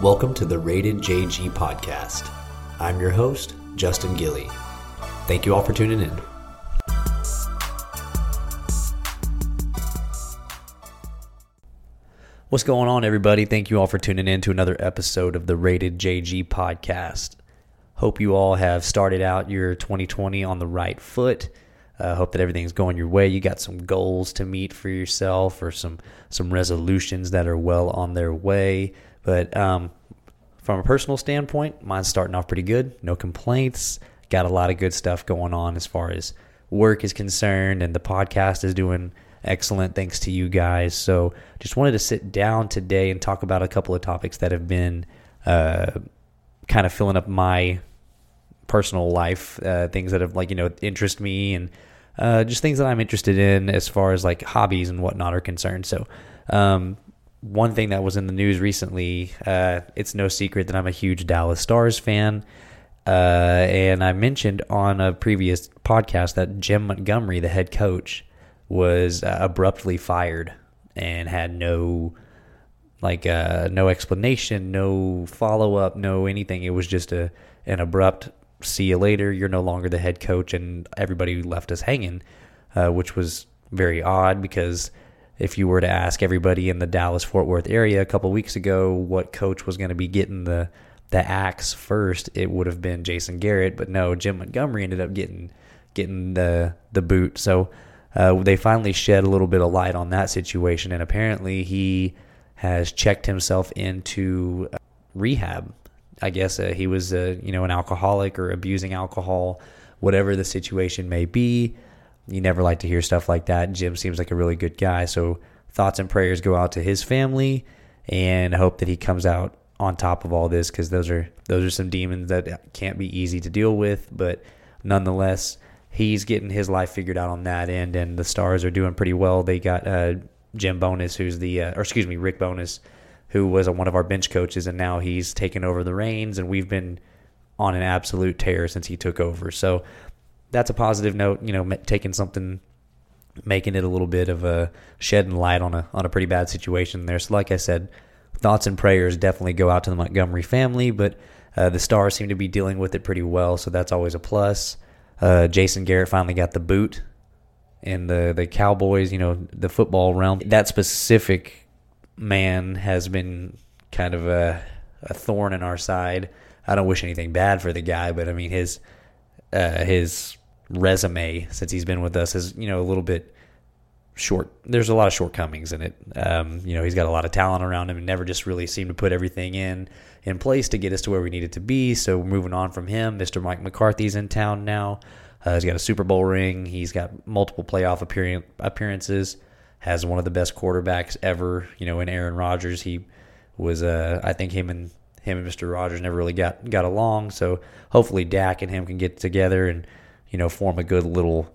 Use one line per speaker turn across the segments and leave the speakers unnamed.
Welcome to the Rated JG podcast. I'm your host, Justin Gilly. Thank you all for tuning in. What's going on, everybody? Thank you all for tuning in to another episode of the Rated JG podcast. Hope you all have started out your 2020 on the right foot. Uh, hope that everything's going your way. You got some goals to meet for yourself, or some some resolutions that are well on their way. But um, from a personal standpoint, mine's starting off pretty good. No complaints. Got a lot of good stuff going on as far as work is concerned, and the podcast is doing excellent thanks to you guys. So just wanted to sit down today and talk about a couple of topics that have been uh, kind of filling up my personal life, uh, things that have like you know interest me and uh, just things that I'm interested in as far as like hobbies and whatnot are concerned. So. Um, one thing that was in the news recently, uh, it's no secret that I'm a huge Dallas Stars fan. Uh, and I mentioned on a previous podcast that Jim Montgomery, the head coach, was uh, abruptly fired and had no like uh, no explanation, no follow up, no anything. It was just a an abrupt see you later. You're no longer the head coach, and everybody left us hanging, uh, which was very odd because if you were to ask everybody in the Dallas Fort Worth area a couple weeks ago what coach was going to be getting the the axe first, it would have been Jason Garrett. But no, Jim Montgomery ended up getting getting the the boot. So uh, they finally shed a little bit of light on that situation, and apparently he has checked himself into uh, rehab. I guess uh, he was, uh, you know, an alcoholic or abusing alcohol, whatever the situation may be. You never like to hear stuff like that. Jim seems like a really good guy, so thoughts and prayers go out to his family, and hope that he comes out on top of all this because those are those are some demons that can't be easy to deal with, but nonetheless he's getting his life figured out on that end, and the Stars are doing pretty well. They got uh, Jim Bowness, who's the, uh, or excuse me, Rick Bowness, who was one of our bench coaches, and now he's taken over the reins, and we've been on an absolute tear since he took over. So that's a positive note. You know, taking something, making it a little bit of a shedding light on a on a pretty bad situation there. So, like I said, thoughts and prayers definitely go out to the Montgomery family, but uh, the Stars seem to be dealing with it pretty well, so that's always a plus. Uh, Jason Garrett finally got the boot and the the Cowboys, you know, the football realm. That specific man has been kind of a, a thorn in our side. I don't wish anything bad for the guy, but I mean his uh, his resume since he's been with us is you know a little bit short. There's a lot of shortcomings in it. Um, you know, he's got a lot of talent around him and never just really seemed to put everything in in place to get us to where we needed to be. So moving on from him, Mr. Mike McCarthy's in town now. Uh, he's got a Super Bowl ring. He's got multiple playoff appearances. Has one of the best quarterbacks ever. You know, in Aaron Rodgers, he was. Uh, I think him and him and Mr. Rodgers never really got got along. So hopefully Dak and him can get together and you know form a good little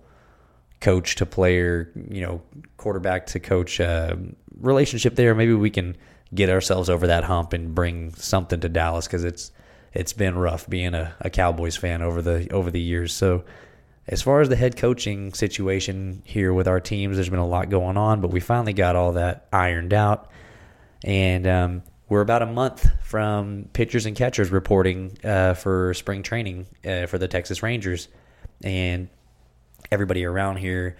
coach to player, you know, quarterback to coach uh, relationship there. Maybe we can get ourselves over that hump and bring something to Dallas because it's it's been rough being a, a Cowboys fan over the over the years. So as far as the head coaching situation here with our teams, there's been a lot going on, but we finally got all that ironed out, and um, we're about a month from pitchers and catchers reporting uh, for spring training uh, for the Texas Rangers, and everybody around here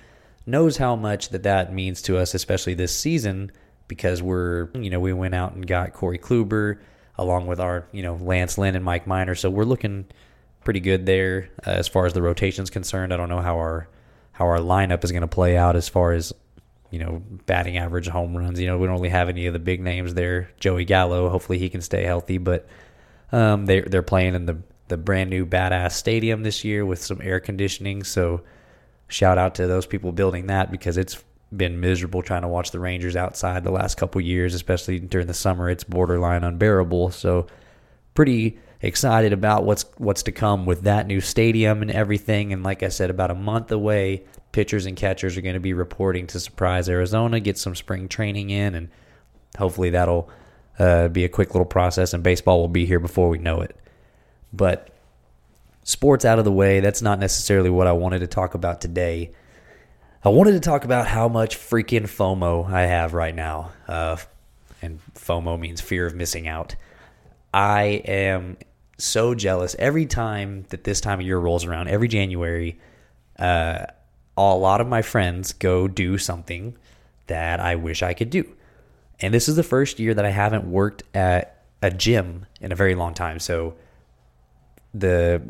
knows how much that that means to us, especially this season because we're you know we went out and got Corey Kluber along with our you know Lance Lynn and Mike Minor, so we're looking pretty good there uh, as far as the rotation's concerned. I don't know how our how our lineup is going to play out as far as you know batting average, home runs. You know we don't really have any of the big names there. Joey Gallo, hopefully he can stay healthy, but um, they they're playing in the the brand new badass stadium this year with some air conditioning, so shout out to those people building that because it's been miserable trying to watch the Rangers outside the last couple years, especially during the summer. It's borderline unbearable. So, pretty excited about what's what's to come with that new stadium and everything. And like I said, about a month away, pitchers and catchers are going to be reporting to Surprise Arizona, get some spring training in, and hopefully that'll uh, be a quick little process. And baseball will be here before we know it. But sports out of the way, that's not necessarily what I wanted to talk about today. I wanted to talk about how much freaking FOMO I have right now. Uh, and FOMO means fear of missing out. I am so jealous every time that this time of year rolls around. Every January, uh, a lot of my friends go do something that I wish I could do. And this is the first year that I haven't worked at a gym in a very long time. So the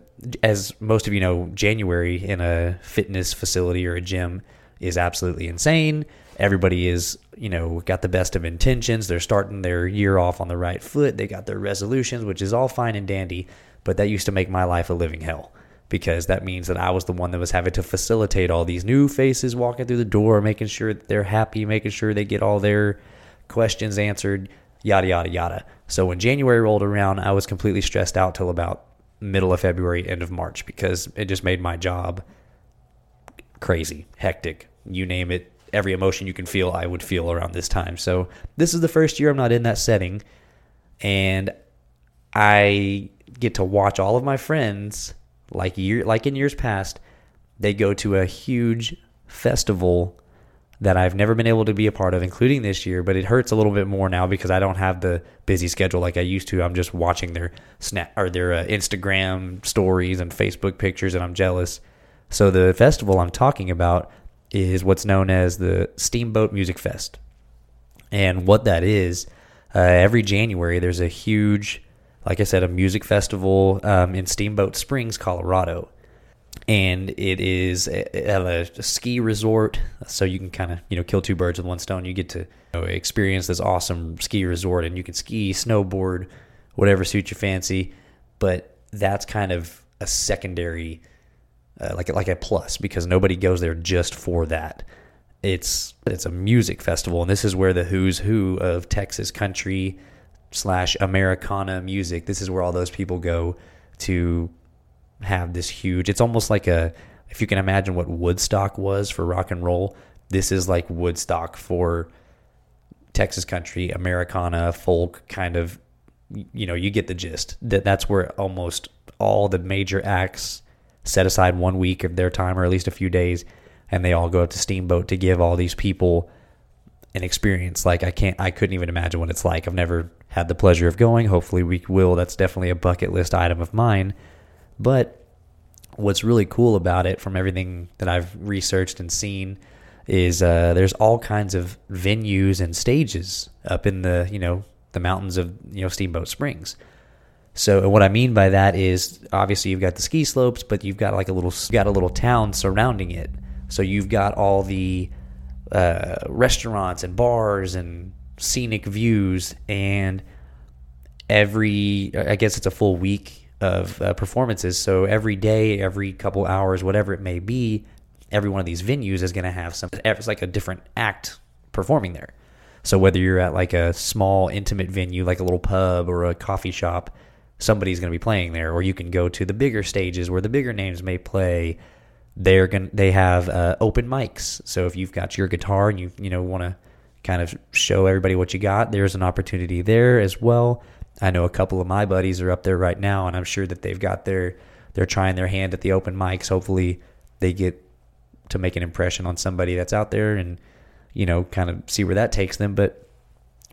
as most of you know, January in a fitness facility or a gym is absolutely insane. Everybody is, you know, got the best of intentions. They're starting their year off on the right foot. They got their resolutions, which is all fine and dandy, but that used to make my life a living hell because that means that I was the one that was having to facilitate all these new faces walking through the door, making sure that they're happy, making sure they get all their questions answered, yada, yada, yada. So when January rolled around, I was completely stressed out till about middle of February, end of March, because it just made my job crazy, hectic, you name it. Every emotion you can feel, I would feel around this time. So this is the first year I'm not in that setting. And I get to watch all of my friends like year like in years past, they go to a huge festival that I've never been able to be a part of, including this year. But it hurts a little bit more now because I don't have the busy schedule like I used to. I'm just watching their snap or their uh, Instagram stories and Facebook pictures, and I'm jealous. So the festival I'm talking about is what's known as the Steamboat Music Fest, and what that is, uh, every January there's a huge, like I said, a music festival um, in Steamboat Springs, Colorado and it is at a, ski resort, so you can kind of you know kill two birds with one stone. You get to you know, experience this awesome ski resort, and you can ski, snowboard, whatever suits your fancy. But that's kind of a secondary, uh, like like a plus because nobody goes there just for that. It's it's a music festival, and this is where the who's who of Texas country slash Americana music. This is where all those people go to have this huge. It's almost like a if you can imagine what Woodstock was for rock and roll. This is like Woodstock for Texas country, Americana, folk kind of. You know, you get the gist. That that's where almost all the major acts set aside one week of their time, or at least a few days, and they all go up to Steamboat to give all these people an experience like I can't I couldn't even imagine what it's like. I've never had the pleasure of going. Hopefully we will. That's definitely a bucket list item of mine. But what's really cool about it, from everything that I've researched and seen, is uh, there's all kinds of venues and stages up in the you know the mountains of you know Steamboat Springs. So what I mean by that is obviously you've got the ski slopes, but you've got like a little got a little town surrounding it. So you've got all the uh, restaurants and bars and scenic views, and every I guess it's a full week of uh, performances. So every day, every couple hours, whatever it may be, every one of these venues is going to have some. It's like a different act performing there. So whether you're at like a small intimate venue, like a little pub or a coffee shop, somebody's going to be playing there. Or you can go to the bigger stages where the bigger names may play. They're going they have uh, open mics. So if you've got your guitar and you you know want to kind of show everybody what you got, there's an opportunity there as well. I know a couple of my buddies are up there right now, and I'm sure that they've got their they're trying their hand at the open mics. Hopefully, they get to make an impression on somebody that's out there, and you know, kind of see where that takes them. But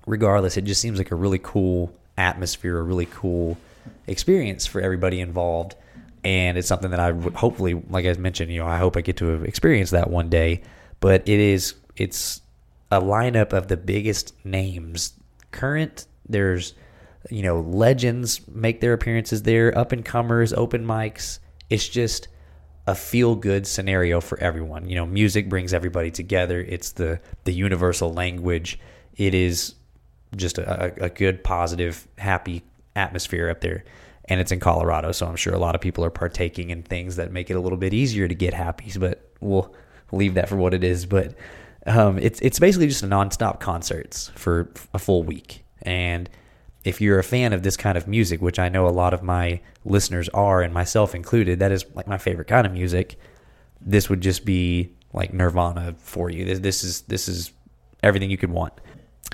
regardless, it just seems like a really cool atmosphere, a really cool experience for everybody involved, and it's something that I would hopefully, like I mentioned, you know, I hope I get to experience that one day. But it is it's a lineup of the biggest names current. There's you know, legends make their appearances there, up and comers, open mics. It's just a feel good scenario for everyone. You know, music brings everybody together. It's the the universal language. It is just a, a good, positive, happy atmosphere up there. And it's in Colorado, so I'm sure a lot of people are partaking in things that make it a little bit easier to get happy. But we'll leave that for what it is. But um, it's it's basically just nonstop concerts for a full week, and if you're a fan of this kind of music, which I know a lot of my listeners are, and myself included, that is like my favorite kind of music. This would just be like Nirvana for you. This, this is this is everything you could want.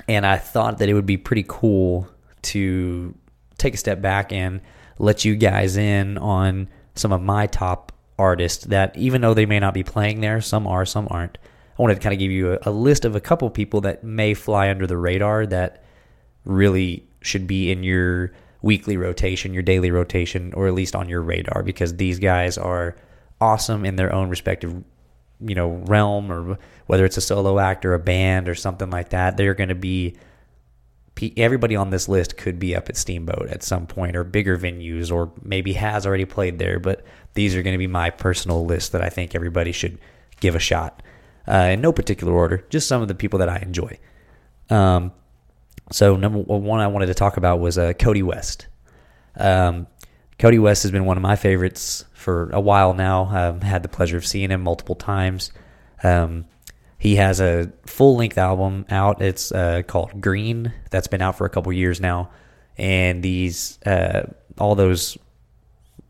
And I thought that it would be pretty cool to take a step back and let you guys in on some of my top artists that even though they may not be playing there, some are, some aren't. I wanted to kind of give you a, a list of a couple people that may fly under the radar that really should be in your weekly rotation, your daily rotation, or at least on your radar because these guys are awesome in their own respective, you know, realm or whether it's a solo act or a band or something like that. They're going to be everybody on this list could be up at Steamboat at some point or bigger venues or maybe has already played there, but these are going to be my personal list that I think everybody should give a shot. Uh, in no particular order, just some of the people that I enjoy. Um, so number one I wanted to talk about was uh, Kody West. Um, Kody West has been one of my favorites for a while now. I've had the pleasure of seeing him multiple times. Um, he has a full length album out. It's uh, called Green. That's been out for a couple years now, and these uh, all those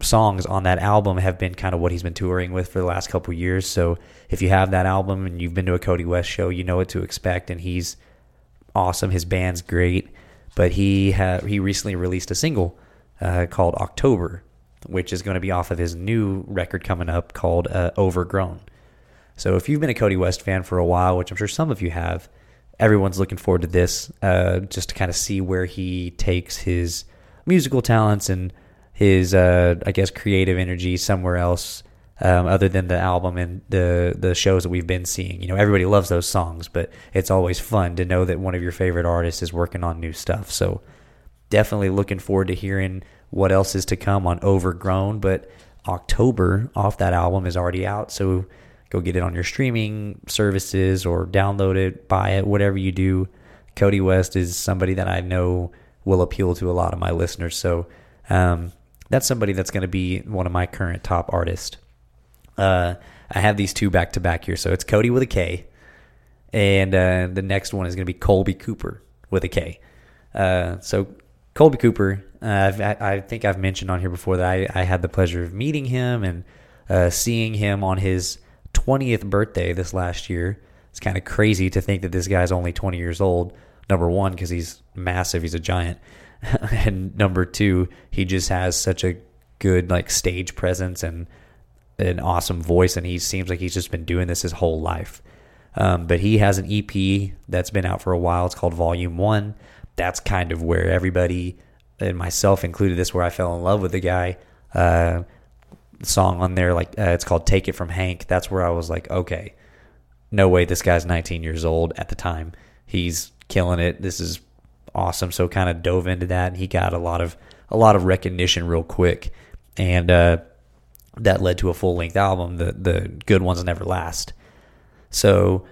songs on that album have been kind of what he's been touring with for the last couple years. So if you have that album and you've been to a Kody West show, you know what to expect, and he's awesome. His band's great, but he ha- he recently released a single uh, called October, which is going to be off of his new record coming up called uh, Overgrown. So if you've been a Kody West fan for a while, which I'm sure some of you have, everyone's looking forward to this uh, just to kind of see where he takes his musical talents and his, uh, I guess, creative energy somewhere else um, other than the album and the the shows that we've been seeing. You know, everybody loves those songs, but it's always fun to know that one of your favorite artists is working on new stuff. So definitely looking forward to hearing what else is to come on Overgrown. But October off that album is already out, so go get it on your streaming services or download it, buy it, whatever you do. Kody West is somebody that I know will appeal to a lot of my listeners. So um, that's somebody that's going to be one of my current top artists. Uh, I have these two back to back here. So it's Kody with a K, and uh, the next one is going to be Kolby Cooper with a K. Uh, so Kolby Cooper, uh, I think I've mentioned on here before that I, I had the pleasure of meeting him and uh, seeing him on his 20th birthday this last year. It's kind of crazy to think that this guy's only 20 years old. Number one, because he's massive, he's a giant, and number two, he just has such a good like stage presence and an awesome voice, and he seems like he's just been doing this his whole life. Um, but he has an EP that's been out for a while. It's called Volume One. That's kind of where everybody, and myself included, this where I fell in love with the guy. Uh, song on there, like uh, it's called "Take It From Hank." That's where I was like, okay, no way, this guy's 19 years old at the time. He's killing it. This is awesome. So kind of dove into that, and he got a lot of a lot of recognition real quick, and uh, that led to a full length album. The the good ones never last. So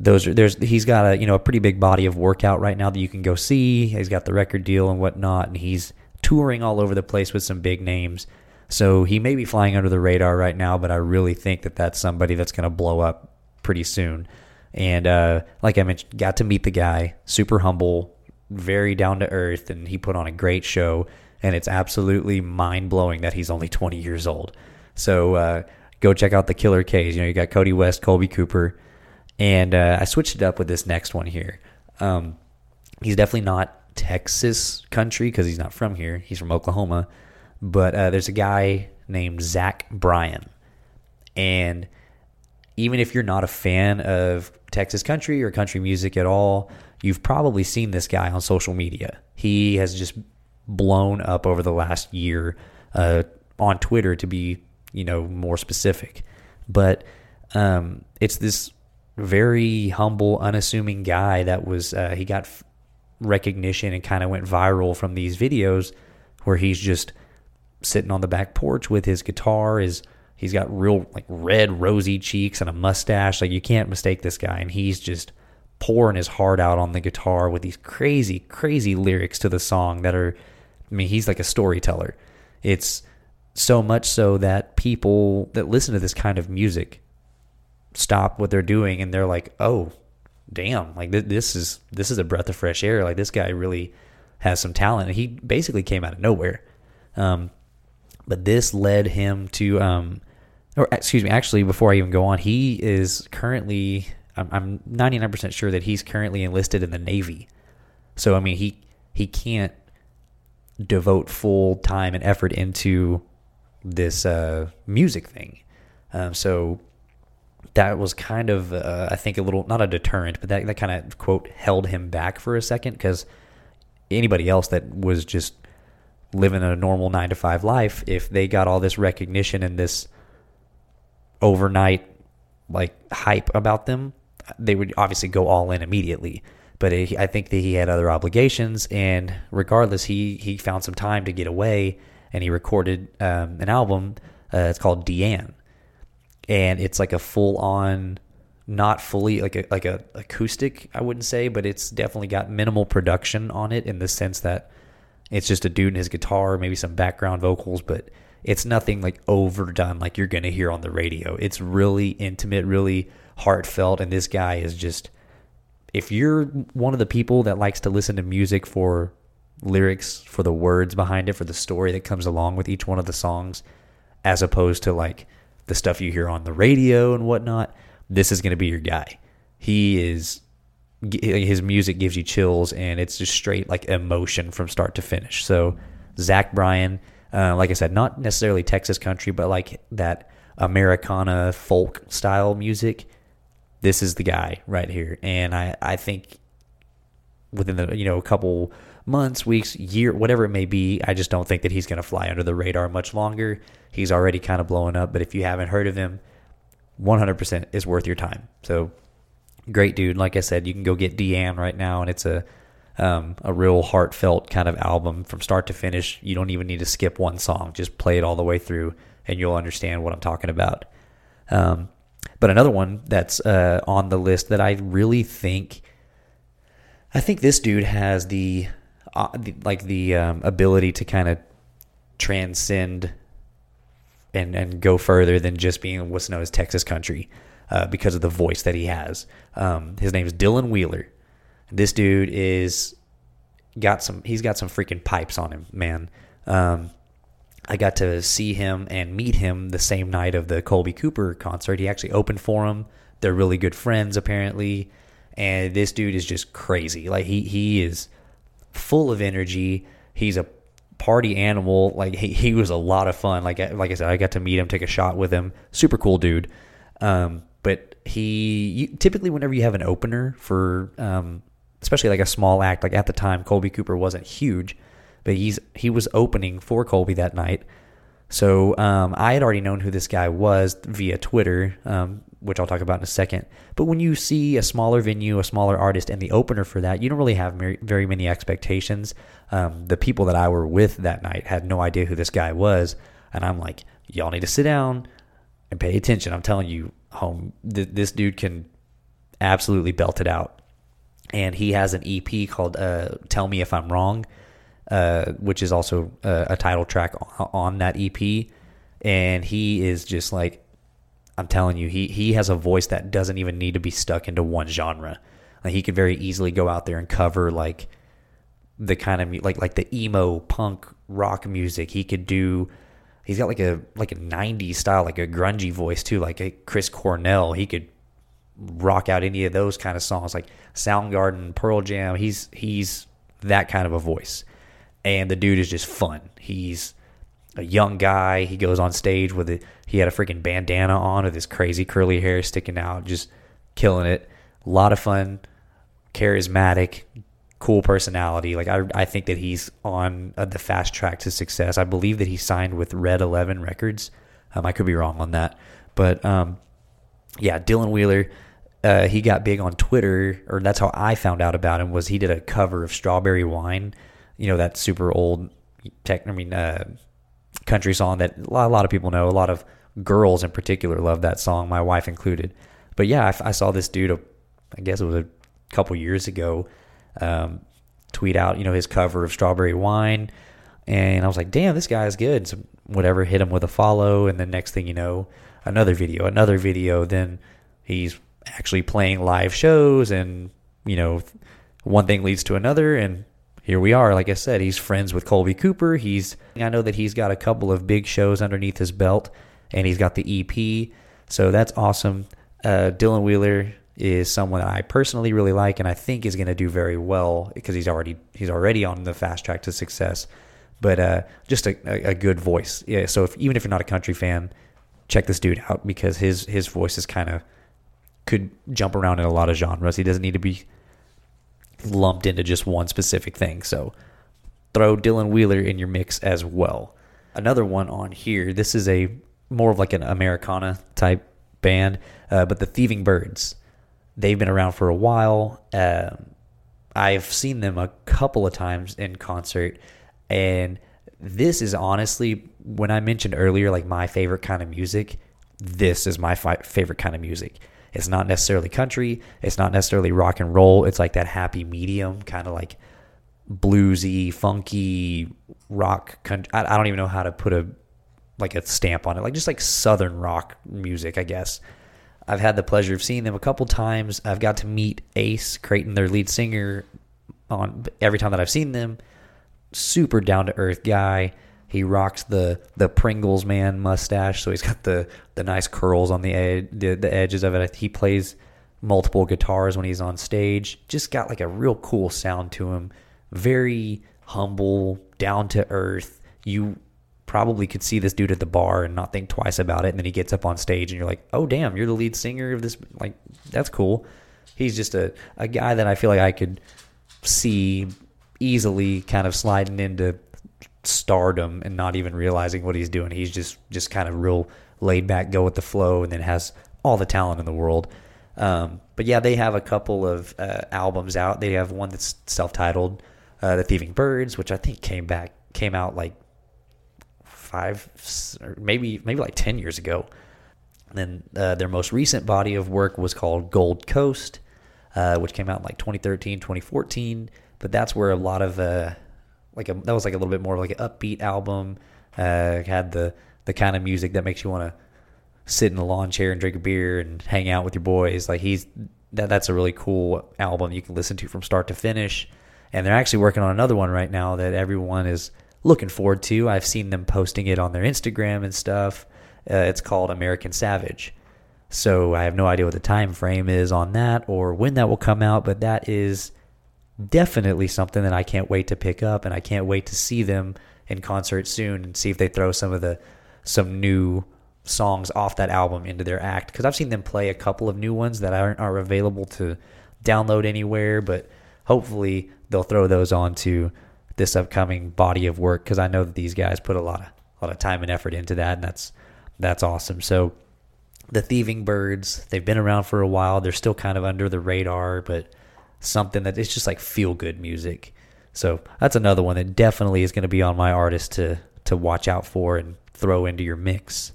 those are there's he's got a you know a pretty big body of workout right now that you can go see. He's got the record deal and whatnot, and he's touring all over the place with some big names. So he may be flying under the radar right now, but I really think that that's somebody that's going to blow up pretty soon. And uh, like I mentioned, got to meet the guy, super humble, very down to earth, and he put on a great show. And it's absolutely mind blowing that he's only 20 years old. So uh, go check out the Killer K's. You know, you got Kody West, Kolby Cooper, and uh, I switched it up with this next one here. Um, he's definitely not Texas country because he's not from here. He's from Oklahoma, but uh, there's a guy named Zach Bryan, and even if you're not a fan of Texas country or country music at all, you've probably seen this guy on social media. He has just blown up over the last year uh, on Twitter to be you know more specific. But um, it's this very humble, unassuming guy that was uh, he got recognition and kind of went viral from these videos where he's just sitting on the back porch with his guitar. Is he's got real like red rosy cheeks and a mustache. Like you can't mistake this guy, and he's just pouring his heart out on the guitar with these crazy, crazy lyrics to the song that are. I mean, he's like a storyteller. It's so much so that people that listen to this kind of music stop what they're doing and they're like, "Oh, damn! Like th- this is this is a breath of fresh air. Like this guy really has some talent." And he basically came out of nowhere. Um, but this led him to, um, or excuse me, actually, before I even go on, he is currently. I'm, I'm 99% sure that he's currently enlisted in the Navy. So I mean, he he can't devote full time and effort into this uh, music thing. Um, so that was kind of, uh, I think, a little, not a deterrent, but that, that kind of, quote, held him back for a second because anybody else that was just living a normal nine to five life, if they got all this recognition and this overnight like hype about them, they would obviously go all in immediately. But it, I think that he had other obligations, and regardless, he he found some time to get away, and he recorded um, an album. Uh, it's called DeAnn, and it's like a full on, not fully like a like a acoustic. I wouldn't say, but it's definitely got minimal production on it in the sense that it's just a dude and his guitar, maybe some background vocals, but it's nothing like overdone like you're gonna hear on the radio. It's really intimate, really heartfelt, and this guy is just. If you're one of the people that likes to listen to music for lyrics, for the words behind it, for the story that comes along with each one of the songs, as opposed to like the stuff you hear on the radio and whatnot, this is going to be your guy. He is his music gives you chills and it's just straight like emotion from start to finish. So Zach Bryan, uh, like I said, not necessarily Texas country, but like that Americana folk style music. This is the guy right here, and I I think within the you know a couple months, weeks, year, whatever it may be, I just don't think that he's going to fly under the radar much longer. He's already kind of blowing up, but if you haven't heard of him, 100% is worth your time. So great dude. Like I said, you can go get DeAnn right now, and it's a um, a real heartfelt kind of album from start to finish. You don't even need to skip one song; just play it all the way through, and you'll understand what I'm talking about. Um, but another one that's uh, on the list that I really think, I think this dude has the, uh, the like the um, ability to kind of transcend and and go further than just being what's known as Texas country uh, because of the voice that he has. Um, his name is Dylan Wheeler. This dude is got some. He's got some freaking pipes on him, man. Um, I got to see him and meet him the same night of the Kolby Cooper concert. He actually opened for him. They're really good friends, apparently. And this dude is just crazy. Like he he is full of energy. He's a party animal. Like he, he was a lot of fun. Like like I said, I got to meet him, take a shot with him. Super cool dude. Um, but he you, typically whenever you have an opener for um, especially like a small act, like at the time Kolby Cooper wasn't huge, but he's he was opening for Kolby that night. So um, I had already known who this guy was via Twitter, um, which I'll talk about in a second. But when you see a smaller venue, a smaller artist, and the opener for that, you don't really have very many expectations. Um, the people that I were with that night had no idea who this guy was, and I'm like, y'all need to sit down and pay attention. I'm telling you, home, th- this dude can absolutely belt it out. And he has an EP called uh, "Tell Me If I'm Wrong." Uh, which is also a, a title track on, on, that EP. And he is just like, I'm telling you, he he has a voice that doesn't even need to be stuck into one genre. Like he could very easily go out there and cover like the kind of like like the emo punk rock music. He could do. He's got like a like a '90s style, like a grungy voice too, like a Chris Cornell. He could rock out any of those kind of songs, like Soundgarden, Pearl Jam. He's he's that kind of a voice and the dude is just fun. He's a young guy. He goes on stage with it. He had a freaking bandana on with his crazy curly hair sticking out, just killing it. A lot of fun, charismatic, cool personality. Like I, I think that he's on uh, the fast track to success. I believe that he signed with Red Eleven Records. Um, I could be wrong on that, but um, yeah, Dylan Wheeler. Uh, he got big on Twitter, or that's how I found out about him. Was he did a cover of Strawberry Wine you know that super old tech. I mean, uh, country song that a lot, a lot, of people know. A lot of girls in particular love that song, my wife included. But yeah, I, I saw this dude. Uh, I guess it was a couple years ago. Um, tweet out, you know, his cover of Strawberry Wine, and I was like, damn, this guy is good. So whatever, hit him with a follow, and then next thing you know, another video, another video. Then he's actually playing live shows, and you know, one thing leads to another, and here we are. Like I said, he's friends with Kolby Cooper. He's I know that he's got a couple of big shows underneath his belt, and he's got the EP. So that's awesome. Uh, Dylan Wheeler is someone I personally really like, and I think is going to do very well because he's already he's already on the fast track to success. But uh, just a, a, a, good voice. Yeah. So if, even if you're not a country fan, check this dude out because his his voice is kind of could jump around in a lot of genres. He doesn't need to be lumped into just one specific thing. So throw Dylan Wheeler in your mix as well. Another one on here. This is a more of like an Americana type band, uh, but the Thieving Birds. They've been around for a while. Um, I've seen them a couple of times in concert, and this is honestly when I mentioned earlier, like my favorite kind of music. This is my fi- favorite kind of music. It's not necessarily country. It's not necessarily rock and roll. It's like that happy medium, kind of like bluesy, funky rock. I, I don't even know how to put a like a stamp on it, like just like southern rock music, I guess. I've had the pleasure of seeing them a couple times. I've got to meet Ace Creighton, their lead singer, on every time that I've seen them. Super down to earth guy. He rocks the the Pringles man mustache, so he's got the the nice curls on the edge, the, the edges of it. He plays multiple guitars when he's on stage. Just got like a real cool sound to him. Very humble, down to earth. You probably could see this dude at the bar and not think twice about it. And then he gets up on stage and you're like, oh, damn, you're the lead singer of this. Like, that's cool. He's just a, a guy that I feel like I could see easily kind of sliding into stardom and not even realizing what he's doing. He's just, just kind of real laid back, go with the flow, and then has all the talent in the world. Um, but yeah, they have a couple of uh, albums out. They have one that's self-titled, uh, "The Thieving Birds," which I think came back came out like five, maybe maybe like ten years ago. Then uh, their most recent body of work was called Gold Coast, uh, which came out in like 2013, 2014. But that's where a lot of uh, like a, that was like a little bit more like an upbeat album. Uh, had the the kind of music that makes you want to sit in a lawn chair and drink a beer and hang out with your boys. Like he's that that's a really cool album you can listen to from start to finish. And they're actually working on another one right now that everyone is looking forward to. I've seen them posting it on their Instagram and stuff. Uh, it's called American Savage. So I have no idea what the time frame is on that or when that will come out, but that is definitely something that I can't wait to pick up and I can't wait to see them in concert soon and see if they throw some of the some new songs off that album into their act because I've seen them play a couple of new ones that aren't are available to download anywhere, but hopefully they'll throw those on onto this upcoming body of work because I know that these guys put a lot of a lot of time and effort into that, and that's that's awesome. So the Thieving Birds, they've been around for a while. They're still kind of under the radar, but something that it's just like feel good music. So that's another one that definitely is going to be on my artist to to watch out for and throw into your mix.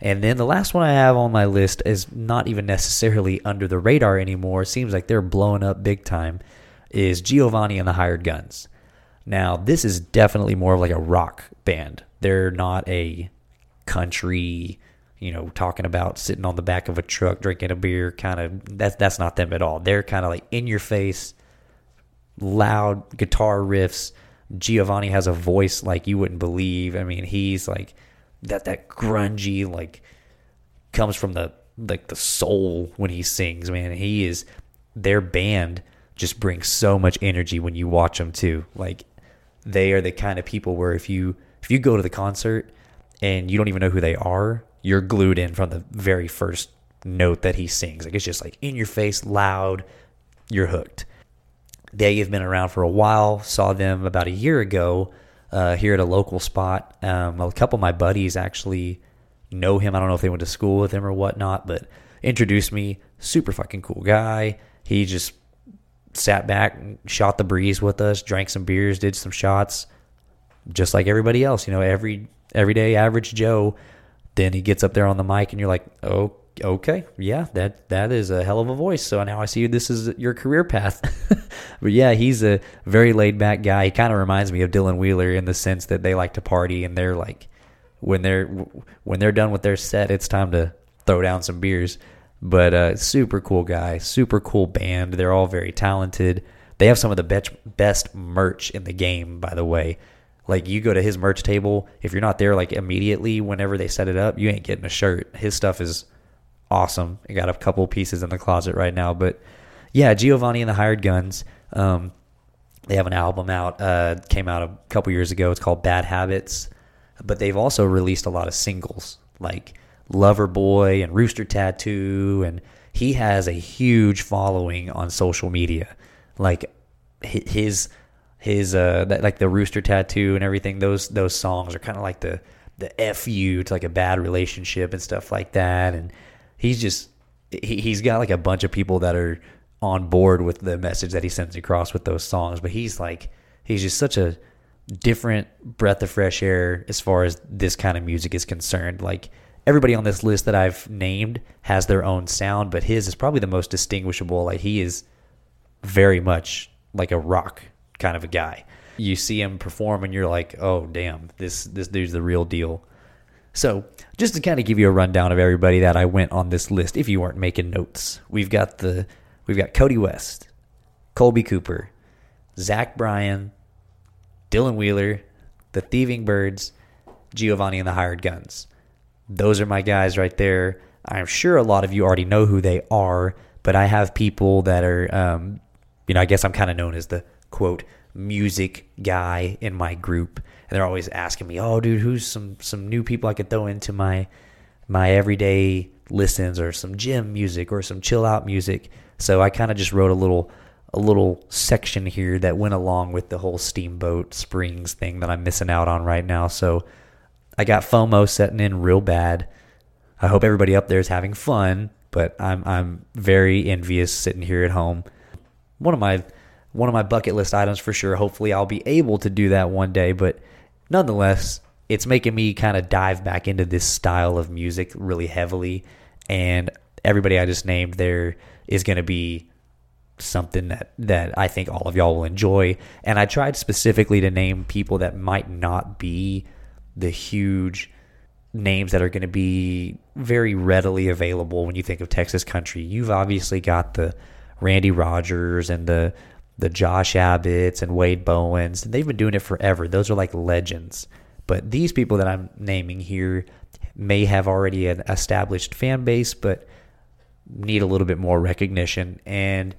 And then the last one I have on my list is not even necessarily under the radar anymore. It seems like they're blowing up big time. Is Giovanni and the Hired Guns. Now, this is definitely more of like a rock band. They're not a country, you know, talking about sitting on the back of a truck drinking a beer kind of that's that's not them at all. They're kind of like in your face, loud guitar riffs. Giovanni has a voice like you wouldn't believe. I mean, he's like that that grungy like comes from the like the soul when he sings, man. He is their band just brings so much energy when you watch them too. Like they are the kind of people where if you if you go to the concert and you don't even know who they are, you're glued in from the very first note that he sings. Like it's just like in your face, loud, you're hooked. They have been around for a while. Saw them about a year ago uh, here at a local spot. Um, a couple of my buddies actually know him. I don't know if they went to school with him or whatnot, but introduced me. Super fucking cool guy. He just sat back, shot the breeze with us, drank some beers, did some shots, just like everybody else. You know, every everyday average Joe. Then he gets up there on the mic, and you're like, oh, okay, yeah, that that is a hell of a voice. So now I see this is your career path. but yeah, he's a very laid back guy. He kind of reminds me of Dylan Wheeler in the sense that they like to party, and they're like, when they're when they're done with their set, it's time to throw down some beers. But uh, super cool guy, super cool band. They're all very talented. They have some of the best best merch in the game, by the way. Like you go to his merch table, if you're not there like immediately whenever they set it up, you ain't getting a shirt. His stuff is awesome. I got a couple pieces in the closet right now, but yeah, Giovanni and the Hired Guns. Um, they have an album out, uh, came out a couple years ago. It's called Bad Habits, but they've also released a lot of singles like Lover Boy and Rooster Tattoo, and he has a huge following on social media. Like his his uh like the rooster tattoo and everything those those songs are kind of like the the fu to like a bad relationship and stuff like that and he's just he, he's got like a bunch of people that are on board with the message that he sends across with those songs but he's like he's just such a different breath of fresh air as far as this kind of music is concerned like everybody on this list that I've named has their own sound but his is probably the most distinguishable like he is very much like a rock kind of a guy. You see him perform and you're like, "Oh, damn, this this dude's the real deal." So, just to kind of give you a rundown of everybody that I went on this list if you weren't making notes. We've got the we've got Kody West, Kolby Cooper, Zach Bryan, Dylan Wheeler, the Thieving Birds, Giovanni and the Hired Guns. Those are my guys right there. I'm sure a lot of you already know who they are, but I have people that are, um, you know, I guess I'm kind of known as the quote music guy in my group, and they're always asking me, "Oh, dude, who's some some new people I could throw into my my everyday listens, or some gym music, or some chill out music?" So I kind of just wrote a little a little section here that went along with the whole Steamboat Springs thing that I'm missing out on right now. So I got FOMO setting in real bad. I hope everybody up there is having fun, but I'm I'm very envious sitting here at home. One of my one of my bucket list items for sure. Hopefully, I'll be able to do that one day. But nonetheless, it's making me kind of dive back into this style of music really heavily. And everybody I just named there is going to be something that, that I think all of y'all will enjoy. And I tried specifically to name people that might not be the huge names that are going to be very readily available when you think of Texas country. You've obviously got the Randy Rogers and the the Josh Abbotts and Wade Bowen's. They've been doing it forever. Those are like legends. But these people that I'm naming here may have already an established fan base, but need a little bit more recognition and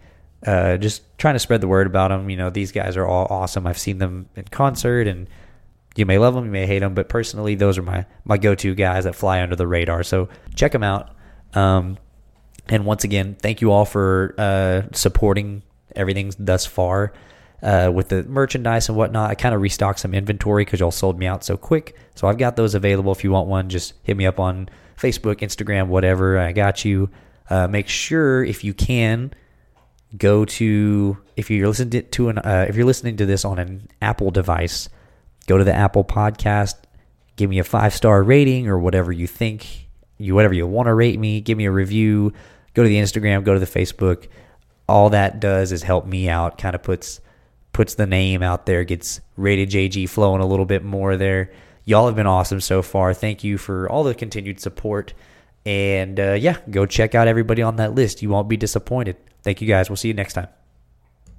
uh, just trying to spread the word about them. You know, these guys are all awesome. I've seen them in concert, and you may love them, you may hate them, but personally, those are my my go to guys that fly under the radar. So check them out. Um, and once again, thank you all for uh, supporting everything thus far. Uh, with the merchandise and whatnot, I kind of restocked some inventory because y'all sold me out so quick. So I've got those available. If you want one, just hit me up on Facebook, Instagram, whatever. I got you. Uh, make sure if you can go to if you're listening to an uh, if you're listening to this on an Apple device, go to the Apple Podcast, give me a five star rating or whatever you think you whatever you want to rate me. Give me a review. Go to the Instagram. Go to the Facebook all that does is help me out, kind of puts puts the name out there, gets rated JG flowing a little bit more there. Y'all have been awesome so far. Thank you for all the continued support. And uh, yeah, go check out everybody on that list. You won't be disappointed. Thank you guys. We'll see you next time.